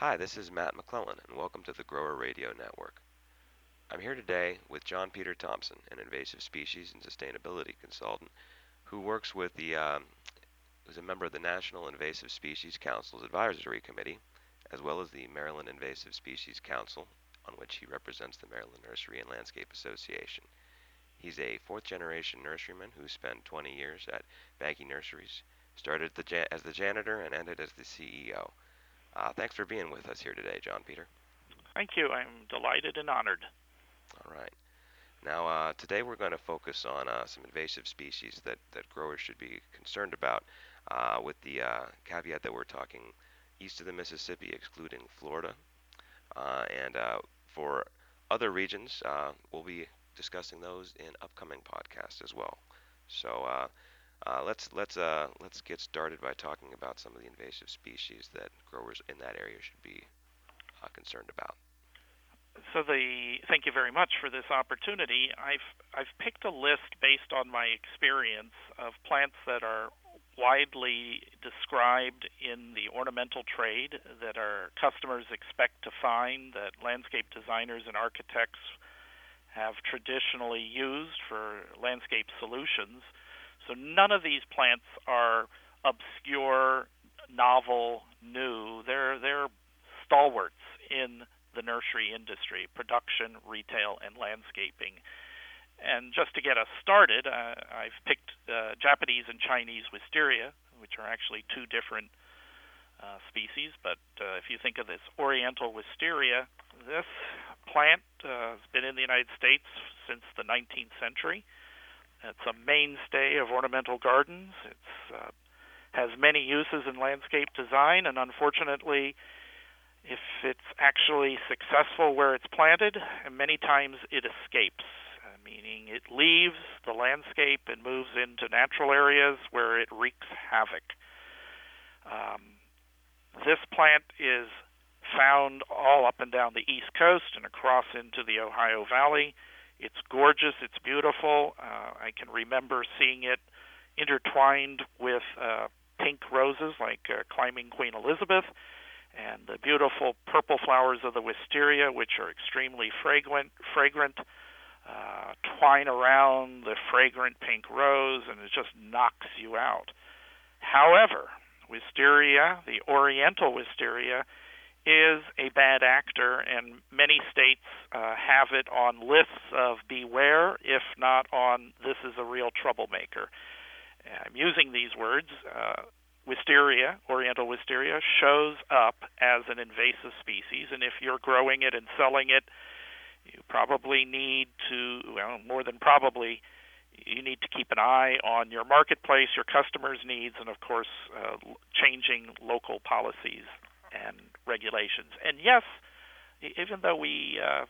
Hi, this is Matt McClellan, and welcome to the Grower Radio Network. I'm here today with John Peter Thompson, an invasive species and sustainability consultant who works with the, um, a member of the National Invasive Species Council's Advisory Committee, as well as the Maryland Invasive Species Council, on which he represents the Maryland Nursery and Landscape Association. He's a fourth generation nurseryman who spent 20 years at Behnke Nurseries, started the as the janitor and ended as the CEO. Uh, thanks for being with us here today, John Peter. Thank you. I'm delighted and honored. All right. Now, uh, today we're going to focus on uh, some invasive species that, that growers should be concerned about, uh, with the uh, caveat that we're talking east of the Mississippi, excluding Florida. Uh, and uh, for other regions, we'll be discussing those in upcoming podcasts as well. So uh, let's let's uh, let's get started by talking about some of the invasive species that growers in that area should be uh, concerned about. So the thank you very much for this opportunity. I've I've picked a list based on my experience of plants that are widely described in the ornamental trade that our customers expect to find that landscape designers and architects have traditionally used for landscape solutions so none of these plants are obscure, novel, new. They're they're stalwarts in the nursery industry, production, retail, and landscaping. And just to get us started, uh, I've picked uh, Japanese and Chinese wisteria, which are actually two different uh, species. But uh, if you think of this Oriental wisteria, this plant uh, has been in the United States since the 19th century. It's a mainstay of ornamental gardens. It uh, has many uses in landscape design, and unfortunately, if it's actually successful where it's planted, many times it escapes, uh, meaning it leaves the landscape and moves into natural areas where it wreaks havoc. Um, this plant is found all up and down the East Coast and across into the Ohio Valley. It's gorgeous. It's beautiful. Uh, I can remember seeing it intertwined with uh, pink roses, like uh, climbing Queen Elizabeth, and the beautiful purple flowers of the wisteria, which are extremely fragrant. Fragrant. Uh, twine around the fragrant pink rose, and it just knocks you out. However, wisteria, the Oriental wisteria, is a bad actor, and many states uh, have it on lists of beware, if not on this is a real troublemaker. I'm using these words. Uh, wisteria, Oriental wisteria, shows up as an invasive species, and if you're growing it and selling it, you probably need to, well, more than probably, you need to keep an eye on your marketplace, your customers' needs, and of course, uh, changing local policies regulations. And yes, even though we uh,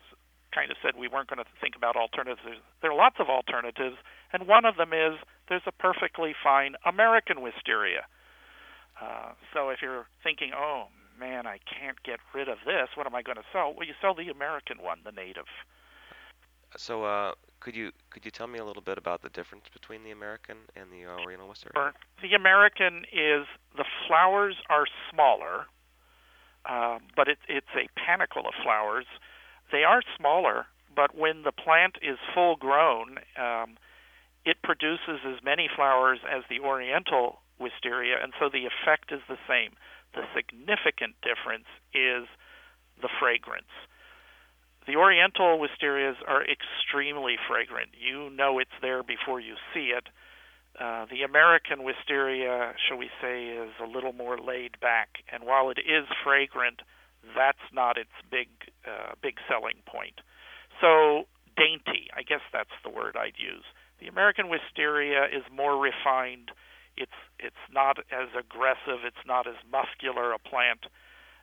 kind of said we weren't going to think about alternatives, there are lots of alternatives, and one of them is there's a perfectly fine American wisteria. Uh, so if you're thinking, oh man, I can't get rid of this, what am I going to sell? Well, you sell the American one, the native. So, uh, could you could you tell me a little bit about the difference between the American and the Oriental wisteria? The American is the flowers are smaller, um, but it, it's a panicle of flowers. They are smaller, but when the plant is full grown, um, it produces as many flowers as the Oriental wisteria, and so the effect is the same. The significant difference is the fragrance. The Oriental wisterias are extremely fragrant. You know it's there before you see it. Uh, the American wisteria, shall we say, is a little more laid back, and while it is fragrant, that's not its big uh, big selling point. So dainty, I guess that's the word I'd use. The American wisteria is more refined. It's it's not as aggressive. It's not as muscular a plant,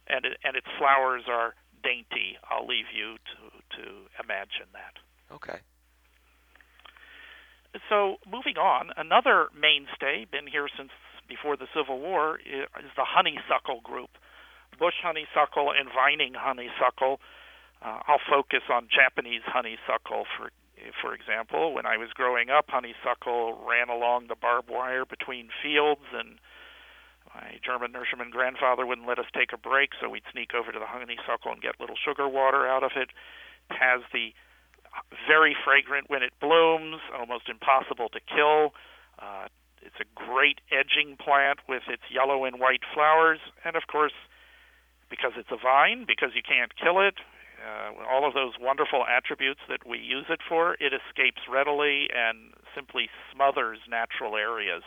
and it, and its flowers are dainty. I'll leave you to to imagine that. Okay. So, moving on, another mainstay, been here since before the Civil War, is the honeysuckle group. Bush honeysuckle and vining honeysuckle. Uh, I'll focus on Japanese honeysuckle for for example. When I was growing up, honeysuckle ran along the barbed wire between fields, and My German nurseryman grandfather wouldn't let us take a break, so we'd sneak over to the honeysuckle and get little sugar water out of it. It has the very fragrant when it blooms, almost impossible to kill. Uh, it's a great edging plant with its yellow and white flowers, and of course, because it's a vine, because you can't kill it, uh, all of those wonderful attributes that we use it for, it escapes readily and simply smothers natural areas.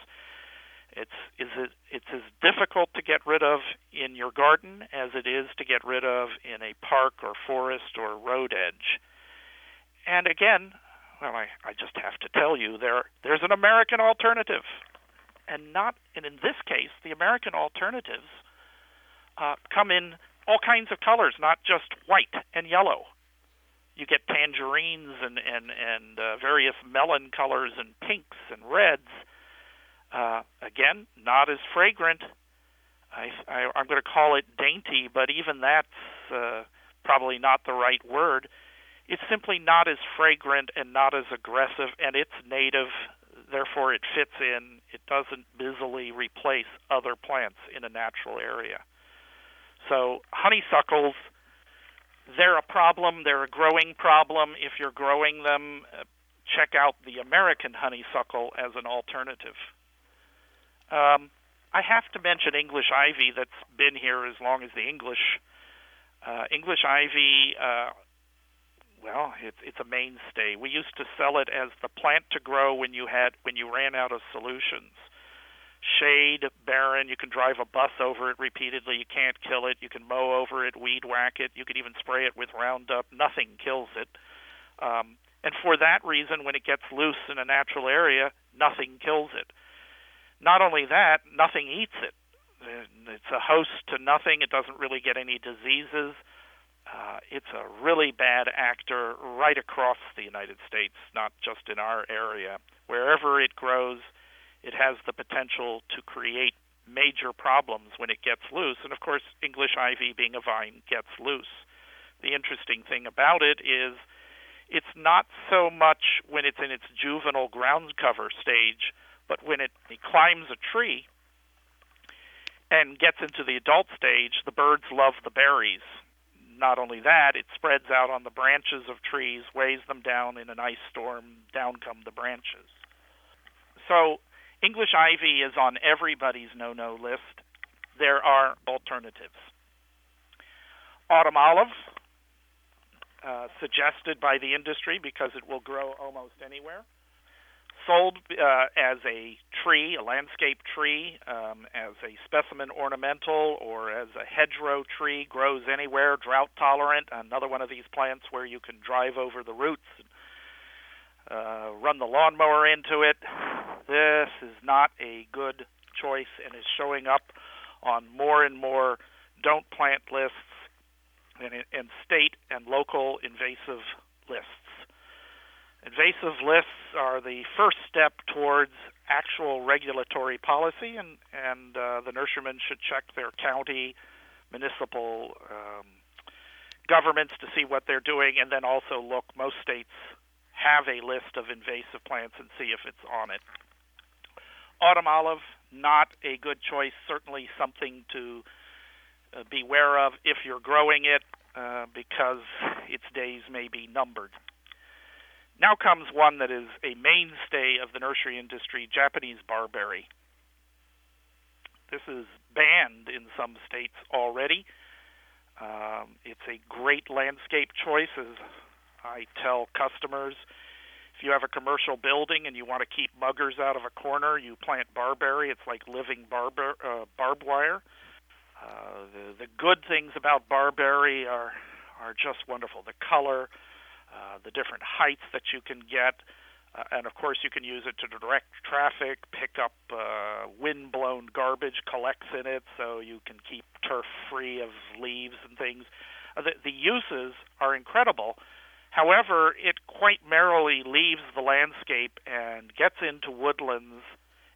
It's is it, it's as difficult to get rid of in your garden as it is to get rid of in a park or forest or road edge. And again, well, I, I just have to tell you there there's an American alternative, and not and in this case the American alternatives uh, come in all kinds of colors, not just white and yellow. You get tangerines and and and uh, various melon colors and pinks and reds. Uh, again, not as fragrant. I, I, I'm going to call it dainty, but even that's uh, probably not the right word. It's simply not as fragrant and not as aggressive, and it's native. Therefore, it fits in. It doesn't busily replace other plants in a natural area. So honeysuckles, they're a problem. They're a growing problem. If you're growing them, uh, check out the American honeysuckle as an alternative. Um, I have to mention English ivy that's been here as long as the English. Uh, English ivy, uh, well, it's it's a mainstay. We used to sell it as the plant to grow when you had when you ran out of solutions shade, barren. You can drive a bus over it repeatedly. You can't kill it. You can mow over it, weed whack it. You can even spray it with Roundup. Nothing kills it. Um, and for that reason, when it gets loose in a natural area, nothing kills it. Not only that, nothing eats it. It's a host to nothing. It doesn't really get any diseases. Uh, it's a really bad actor right across the United States, not just in our area. Wherever it grows, it has the potential to create major problems when it gets loose. And of course, English ivy, being a vine, gets loose. The interesting thing about it is it's not so much when it's in its juvenile ground cover stage, but when it, it climbs a tree and gets into the adult stage, the birds love the berries. Not only that, it spreads out on the branches of trees, weighs them down in an ice storm, down come the branches. So English ivy is on everybody's no no list. There are alternatives. Autumn olive, uh, suggested by the industry because it will grow almost anywhere. Sold uh, as a tree, a landscape tree, um, as a specimen ornamental, or as a hedgerow tree, grows anywhere, drought tolerant. Another one of these plants where you can drive over the roots uh, run the lawnmower into it. This is not a good choice and is showing up on more and more don't plant lists and, and state and local invasive lists. Invasive lists are the first step towards actual regulatory policy, and, and uh, the nurserymen should check their county, municipal um, governments to see what they're doing, and then also look. Most states have a list of invasive plants and see if it's on it. Autumn olive, not a good choice, certainly something to uh, beware of if you're growing it uh, because its days may be numbered. Now comes one that is a mainstay of the nursery industry Japanese barberry. This is banned in some states already. Um, it's a great landscape choice, as I tell customers if you have a commercial building and you want to keep muggers out of a corner, you plant barberry. It's like living barber, uh, barbed wire. Uh, the, the good things about barberry are are just wonderful. The color, uh, the different heights that you can get, uh, and of course you can use it to direct traffic, pick up uh, wind-blown garbage, collects in it, so you can keep turf free of leaves and things. Uh, the, the uses are incredible However, it quite merrily leaves the landscape and gets into woodlands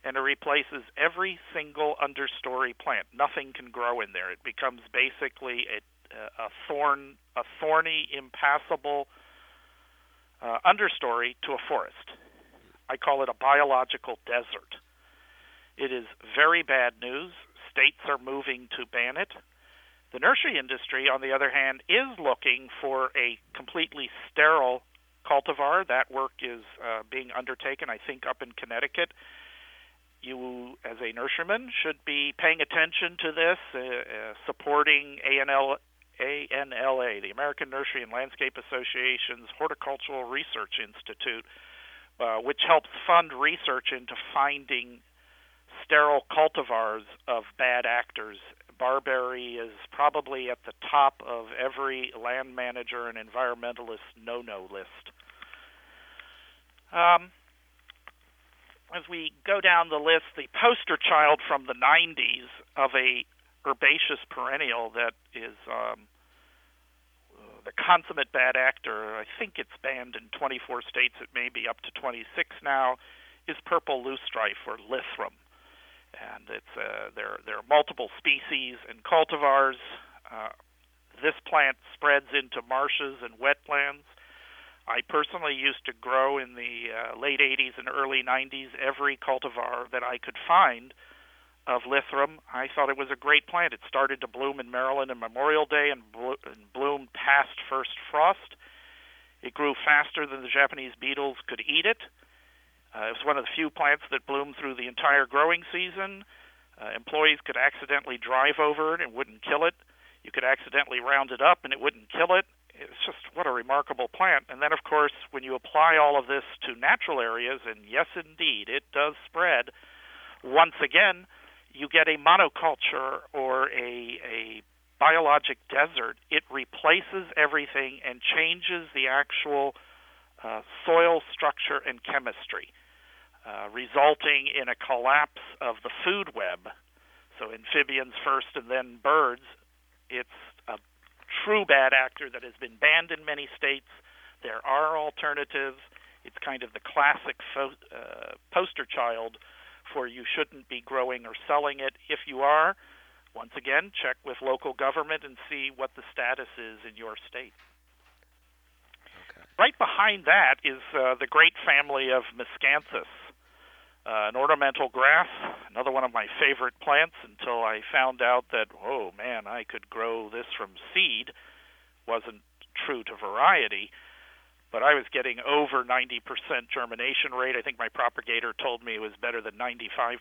and it replaces every single understory plant. Nothing can grow in there. It becomes basically a, a thorn, a thorny, impassable uh, understory to a forest. I call it a biological desert. It is very bad news. states are moving to ban it. The nursery industry, on the other hand, is looking for a completely sterile cultivar. That work is uh, being undertaken, I think, up in Connecticut. You, as a nurseryman, should be paying attention to this, uh, uh, supporting ANL, ANLA, the American Nursery and Landscape Association's Horticultural Research Institute, uh, which helps fund research into finding sterile cultivars of bad actors. Barberry is probably at the top of every land manager and environmentalist no-no list. Um, as we go down the list, the poster child from the 90s of a herbaceous perennial that is um, the consummate bad actor. I think it's banned in 24 states. It may be up to 26 now. Is purple loosestrife or lythrum, and it's uh, there. There are multiple species and cultivars. Uh, this plant spreads into marshes and wetlands. I personally used to grow in the uh, late 80s and early 90s every cultivar that I could find of Lythrum. I thought it was a great plant. It started to bloom in Maryland on Memorial Day and, blo- and bloomed past first frost. It grew faster than the Japanese beetles could eat it. Uh, it was one of the few plants that bloomed through the entire growing season. Uh, employees could accidentally drive over it and wouldn't kill it. You could accidentally round it up and it wouldn't kill it. It's just what a remarkable plant. And then, of course, when you apply all of this to natural areas, and yes, indeed, it does spread, once again, you get a monoculture or a, a biologic desert, it replaces everything and changes the actual uh, soil structure and chemistry, uh, resulting in a collapse of the food web. So, amphibians first and then birds. It's a true bad actor that has been banned in many states. There are alternatives. It's kind of the classic fo- uh, poster child for you shouldn't be growing or selling it. If you are, once again, check with local government and see what the status is in your state. Okay. Right behind that is uh, the great family of Miscanthus, uh, an ornamental grass, another one of my favorite plants until I found out that, oh man, I could grow this from seed. Wasn't true to variety but I was getting over 90% germination rate. I think my propagator told me it was better than 95%,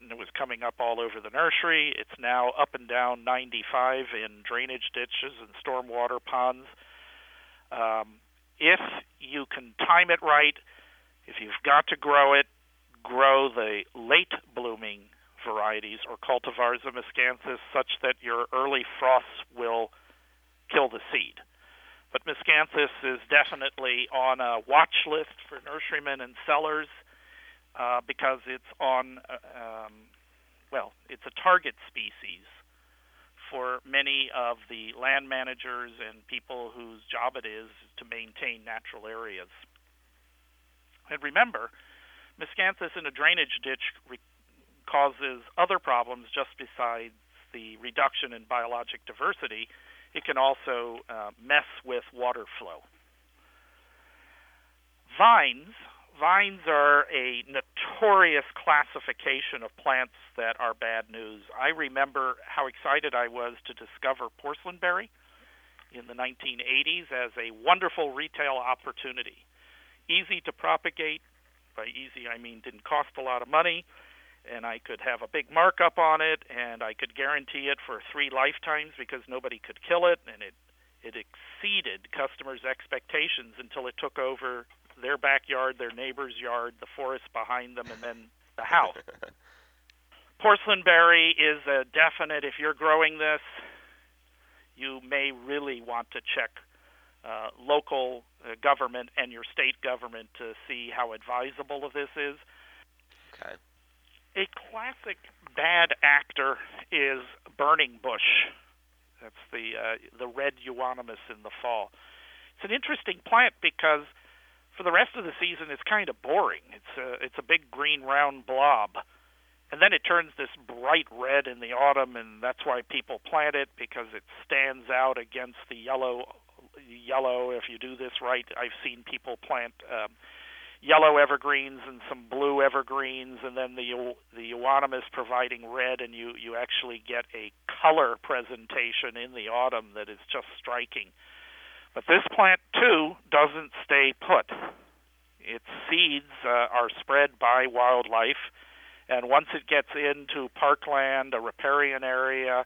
and it was coming up all over the nursery. It's now up and down 95 in drainage ditches and stormwater ponds. Um, if you can time it right, if you've got to grow it, grow the late blooming varieties or cultivars of miscanthus such that your early frosts will kill the seed. But miscanthus is definitely on a watch list for nurserymen and sellers uh, because it's on, uh, um, well, it's a target species for many of the land managers and people whose job it is to maintain natural areas. And remember, miscanthus in a drainage ditch re- causes other problems just besides the reduction in biologic diversity it can also uh, mess with water flow. Vines. Vines are a notorious classification of plants that are bad news. I remember how excited I was to discover porcelainberry in the 1980s as a wonderful retail opportunity. Easy to propagate. By easy, I mean didn't cost a lot of money and I could have a big markup on it, and I could guarantee it for three lifetimes because nobody could kill it, and it it exceeded customers' expectations until it took over their backyard, their neighbor's yard, the forest behind them, and then the house. Porcelainberry is a definite. If you're growing this, you may really want to check uh, local uh, government and your state government to see how advisable of this is. Okay a classic bad actor is burning bush. That's the uh, the red euonymus in the fall. It's an interesting plant because for the rest of the season it's kind of boring. It's a it's a big green round blob. And then it turns this bright red in the autumn and that's why people plant it because it stands out against the yellow yellow if you do this right. I've seen people plant um yellow evergreens and some blue evergreens, and then the the euonymus providing red, and you you actually get a color presentation in the autumn that is just striking. But this plant too doesn't stay put. Its seeds uh, are spread by wildlife, and once it gets into parkland, a riparian area,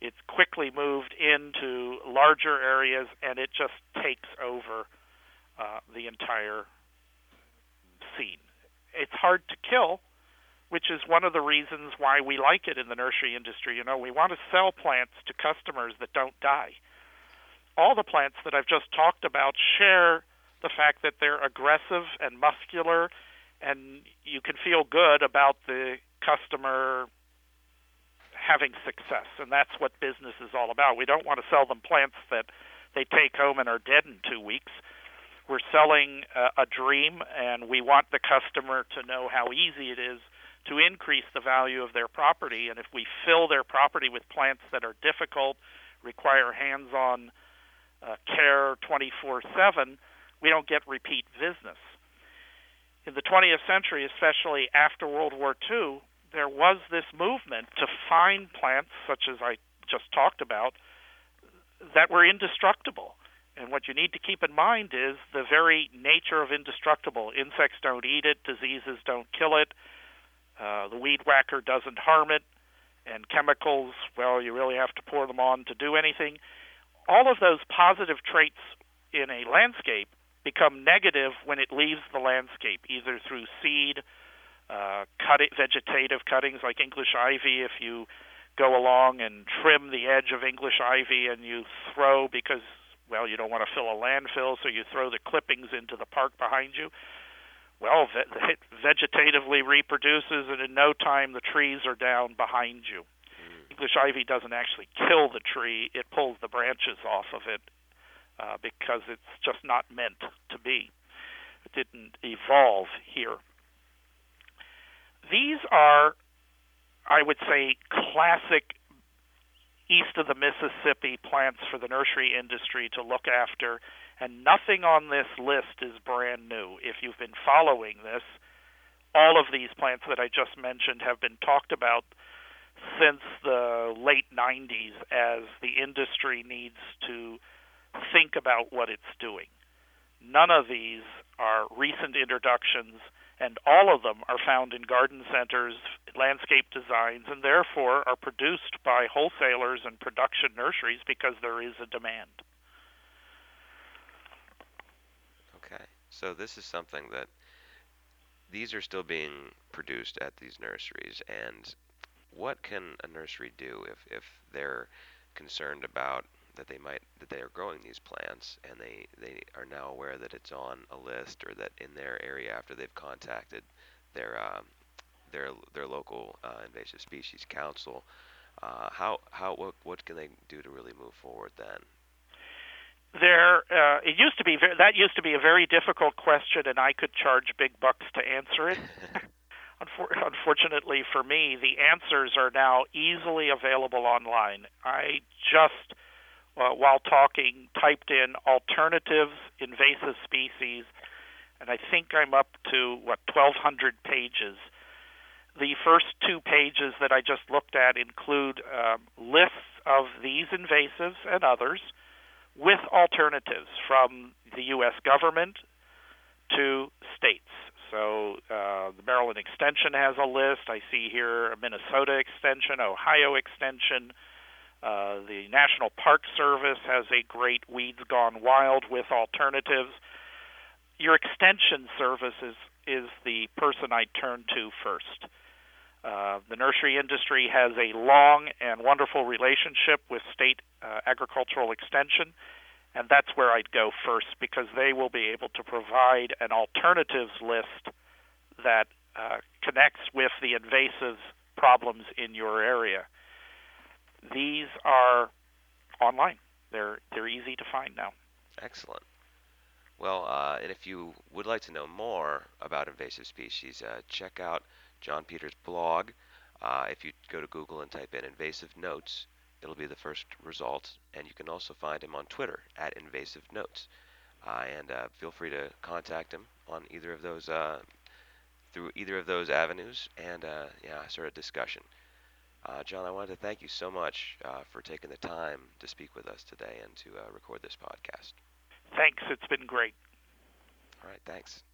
it's quickly moved into larger areas, and it just takes over uh, the entire scene. It's hard to kill, which is one of the reasons why we like it in the nursery industry. You know, we want to sell plants to customers that don't die. All the plants that I've just talked about share the fact that they're aggressive and muscular, and you can feel good about the customer having success. And that's what business is all about. We don't want to sell them plants that they take home and are dead in two weeks we're selling a, a dream, and we want the customer to know how easy it is to increase the value of their property. And if we fill their property with plants that are difficult, require hands-on uh, care 24/7, we don't get repeat business. In the 20th century, especially after World War II, there was this movement to find plants, such as I just talked about, that were indestructible. And what you need to keep in mind is the very nature of indestructible. Insects don't eat it, diseases don't kill it, uh, the weed whacker doesn't harm it, and chemicals, well, you really have to pour them on to do anything. All of those positive traits in a landscape become negative when it leaves the landscape, either through seed, uh, cut it, vegetative cuttings like English ivy. If you go along and trim the edge of English ivy and you throw because well, you don't want to fill a landfill, so you throw the clippings into the park behind you. Well, it vegetatively reproduces, and in no time the trees are down behind you. Mm. English ivy doesn't actually kill the tree; it pulls the branches off of it uh, because it's just not meant to be. It didn't evolve here. These are, I would say, classic east of the Mississippi plants for the nursery industry to look after, and nothing on this list is brand new. If you've been following this, all of these plants that I just mentioned have been talked about since the late 90s as the industry needs to think about what it's doing. None of these are recent introductions and all of them are found in garden centers, landscape designs, and therefore are produced by wholesalers and production nurseries because there is a demand. Okay, so this is something that these are still being produced at these nurseries, and what can a nursery do if, if they're concerned about that they might that they are growing these plants and they they are now aware that it's on a list or that in their area after they've contacted their um, their their local uh, invasive species council uh, how how what what can they do to really move forward then there uh, it used to be that used to be a very difficult question and I could charge big bucks to answer it Unfortunately for me, the answers are now easily available online. I just uh, while talking, typed in alternatives, invasive species, and I think I'm up to, what, 1,200 pages. The first two pages that I just looked at include um, lists of these invasives and others with alternatives from the U.S. government to states. So uh, the Maryland Extension has a list. I see here a Minnesota Extension, Ohio Extension, uh, the National Park Service has a great Weeds Gone Wild with alternatives. Your extension service is, is the person I turn to first. Uh, the nursery industry has a long and wonderful relationship with state uh, agricultural extension, and that's where I'd go first because they will be able to provide an alternatives list that uh, connects with the invasive problems in your area. These are online. They're they're easy to find now. Excellent. Well, uh, and if you would like to know more about invasive species, uh, check out John Peters' blog. Uh, if you go to Google and type in invasive notes, it'll be the first result, and you can also find him on Twitter at invasive notes. uh, and uh, feel free to contact him on either of those uh, through either of those avenues, and yeah, start a discussion. Uh, John, I wanted to thank you so much uh, for taking the time to speak with us today and to record this podcast. Thanks. It's been great. All right. Thanks.